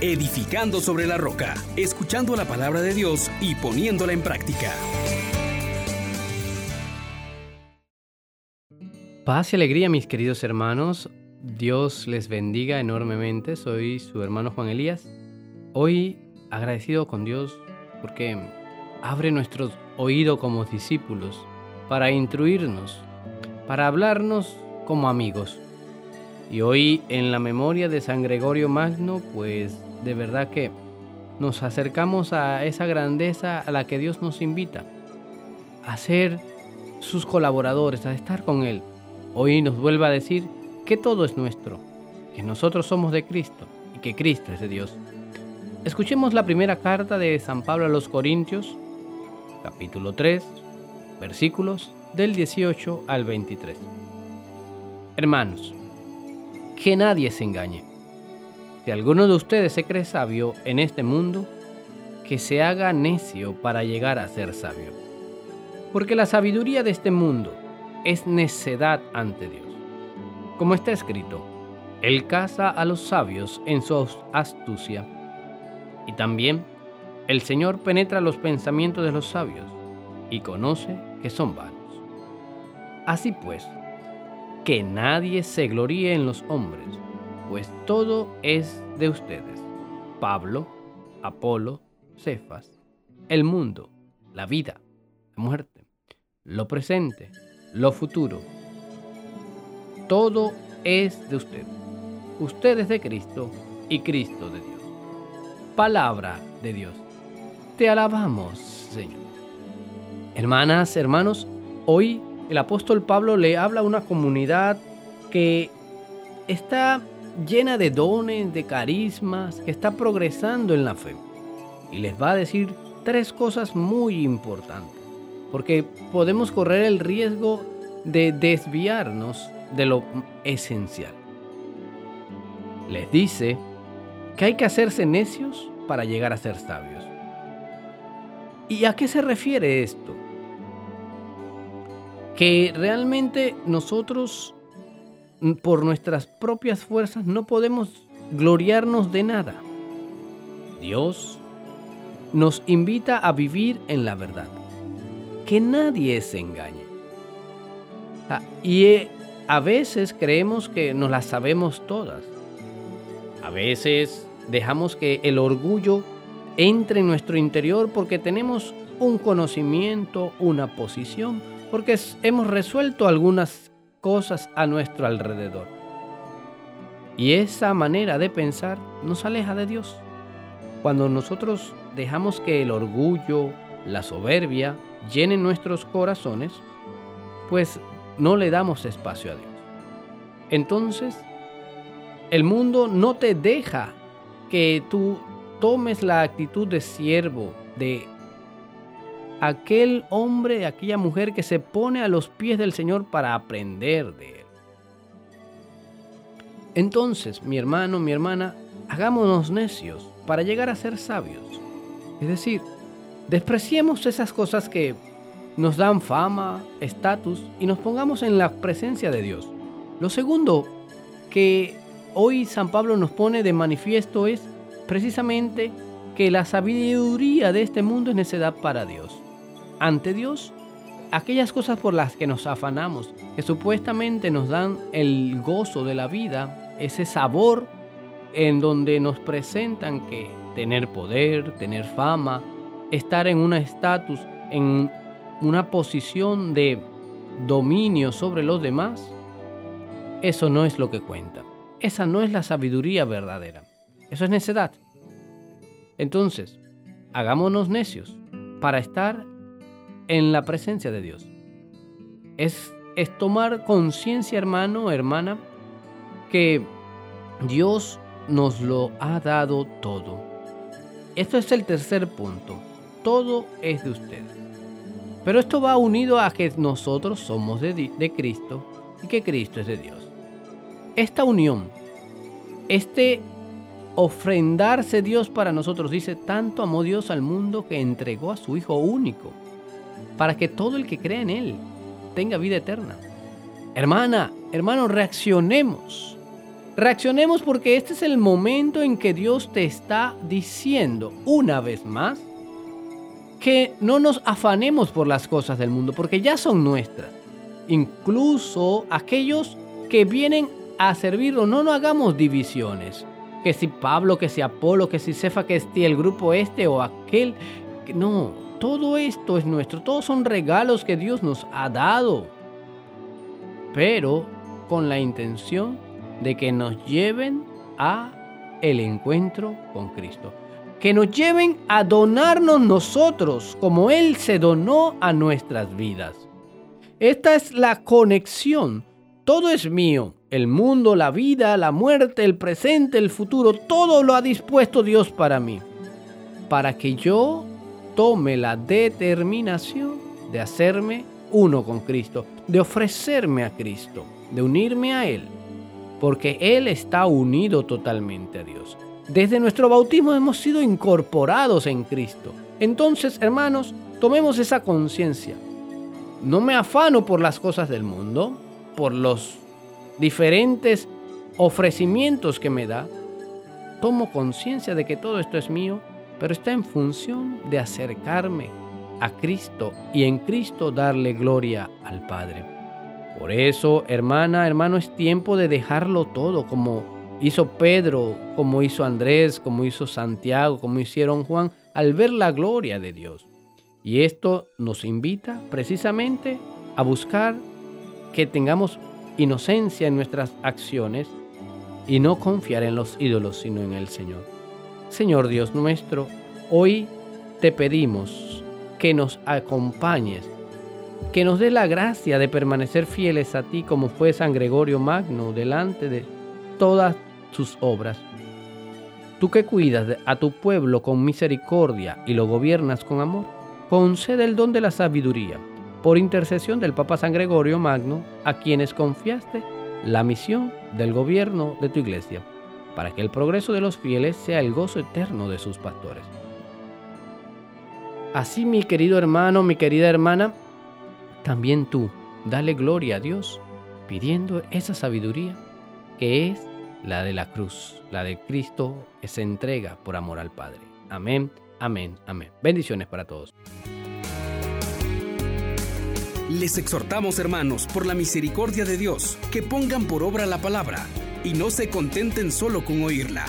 edificando sobre la roca, escuchando la palabra de Dios y poniéndola en práctica. Paz y alegría, mis queridos hermanos. Dios les bendiga enormemente. Soy su hermano Juan Elías. Hoy agradecido con Dios porque abre nuestro oído como discípulos para instruirnos, para hablarnos como amigos. Y hoy en la memoria de San Gregorio Magno, pues de verdad que nos acercamos a esa grandeza a la que Dios nos invita, a ser sus colaboradores, a estar con Él. Hoy nos vuelve a decir que todo es nuestro, que nosotros somos de Cristo y que Cristo es de Dios. Escuchemos la primera carta de San Pablo a los Corintios, capítulo 3, versículos del 18 al 23. Hermanos, que nadie se engañe. Si alguno de ustedes se cree sabio en este mundo, que se haga necio para llegar a ser sabio. Porque la sabiduría de este mundo es necedad ante Dios. Como está escrito, Él caza a los sabios en su astucia. Y también, el Señor penetra los pensamientos de los sabios y conoce que son vanos. Así pues, que nadie se gloríe en los hombres, pues todo es de ustedes. Pablo, Apolo, Cefas, el mundo, la vida, la muerte, lo presente, lo futuro. Todo es de ustedes. Ustedes de Cristo y Cristo de Dios. Palabra de Dios. Te alabamos, Señor. Hermanas, hermanos, hoy el apóstol Pablo le habla a una comunidad que está llena de dones, de carismas, que está progresando en la fe. Y les va a decir tres cosas muy importantes, porque podemos correr el riesgo de desviarnos de lo esencial. Les dice que hay que hacerse necios para llegar a ser sabios. ¿Y a qué se refiere esto? Que realmente nosotros mm, por nuestras propias fuerzas no podemos gloriarnos de nada. Dios nos invita a vivir en la verdad, que nadie se engañe. Ah, y eh, a veces creemos que nos las sabemos todas. A veces dejamos que el orgullo entre en nuestro interior porque tenemos un conocimiento, una posición, porque hemos resuelto algunas cosas a nuestro alrededor. Y esa manera de pensar nos aleja de Dios. Cuando nosotros dejamos que el orgullo, la soberbia llenen nuestros corazones, pues no le damos espacio a Dios. Entonces, el mundo no te deja que tú tomes la actitud de siervo, de aquel hombre, aquella mujer que se pone a los pies del Señor para aprender de Él. Entonces, mi hermano, mi hermana, hagámonos necios para llegar a ser sabios. Es decir, despreciemos esas cosas que nos dan fama, estatus y nos pongamos en la presencia de Dios. Lo segundo que hoy San Pablo nos pone de manifiesto es precisamente que la sabiduría de este mundo es necedad para Dios ante Dios aquellas cosas por las que nos afanamos, que supuestamente nos dan el gozo de la vida, ese sabor en donde nos presentan que tener poder, tener fama, estar en un estatus, en una posición de dominio sobre los demás, eso no es lo que cuenta. Esa no es la sabiduría verdadera. Eso es necedad. Entonces, hagámonos necios para estar en la presencia de Dios. Es, es tomar conciencia, hermano, hermana, que Dios nos lo ha dado todo. Esto es el tercer punto. Todo es de ustedes. Pero esto va unido a que nosotros somos de, de Cristo y que Cristo es de Dios. Esta unión, este ofrendarse Dios para nosotros, dice, tanto amó Dios al mundo que entregó a su Hijo único para que todo el que cree en Él tenga vida eterna. Hermana, hermano, reaccionemos. Reaccionemos porque este es el momento en que Dios te está diciendo una vez más que no nos afanemos por las cosas del mundo, porque ya son nuestras. Incluso aquellos que vienen a servirlo, no nos hagamos divisiones. Que si Pablo, que si Apolo, que si Cefa, que si el grupo este o aquel. No, todo esto es nuestro, todos son regalos que Dios nos ha dado. Pero con la intención de que nos lleven a el encuentro con Cristo. Que nos lleven a donarnos nosotros como Él se donó a nuestras vidas. Esta es la conexión. Todo es mío. El mundo, la vida, la muerte, el presente, el futuro, todo lo ha dispuesto Dios para mí. Para que yo tome la determinación de hacerme uno con Cristo, de ofrecerme a Cristo, de unirme a Él porque Él está unido totalmente a Dios. Desde nuestro bautismo hemos sido incorporados en Cristo. Entonces, hermanos, tomemos esa conciencia. No me afano por las cosas del mundo, por los diferentes ofrecimientos que me da. Tomo conciencia de que todo esto es mío, pero está en función de acercarme a Cristo y en Cristo darle gloria al Padre. Por eso, hermana, hermano, es tiempo de dejarlo todo, como hizo Pedro, como hizo Andrés, como hizo Santiago, como hicieron Juan, al ver la gloria de Dios. Y esto nos invita precisamente a buscar que tengamos inocencia en nuestras acciones y no confiar en los ídolos, sino en el Señor. Señor Dios nuestro, hoy te pedimos que nos acompañes que nos dé la gracia de permanecer fieles a ti como fue San Gregorio Magno delante de todas sus obras. Tú que cuidas a tu pueblo con misericordia y lo gobiernas con amor, concede el don de la sabiduría por intercesión del Papa San Gregorio Magno, a quienes confiaste la misión del gobierno de tu iglesia, para que el progreso de los fieles sea el gozo eterno de sus pastores. Así, mi querido hermano, mi querida hermana, también tú, dale gloria a Dios, pidiendo esa sabiduría que es la de la cruz, la de Cristo que se entrega por amor al Padre. Amén, amén, amén. Bendiciones para todos. Les exhortamos, hermanos, por la misericordia de Dios, que pongan por obra la palabra y no se contenten solo con oírla.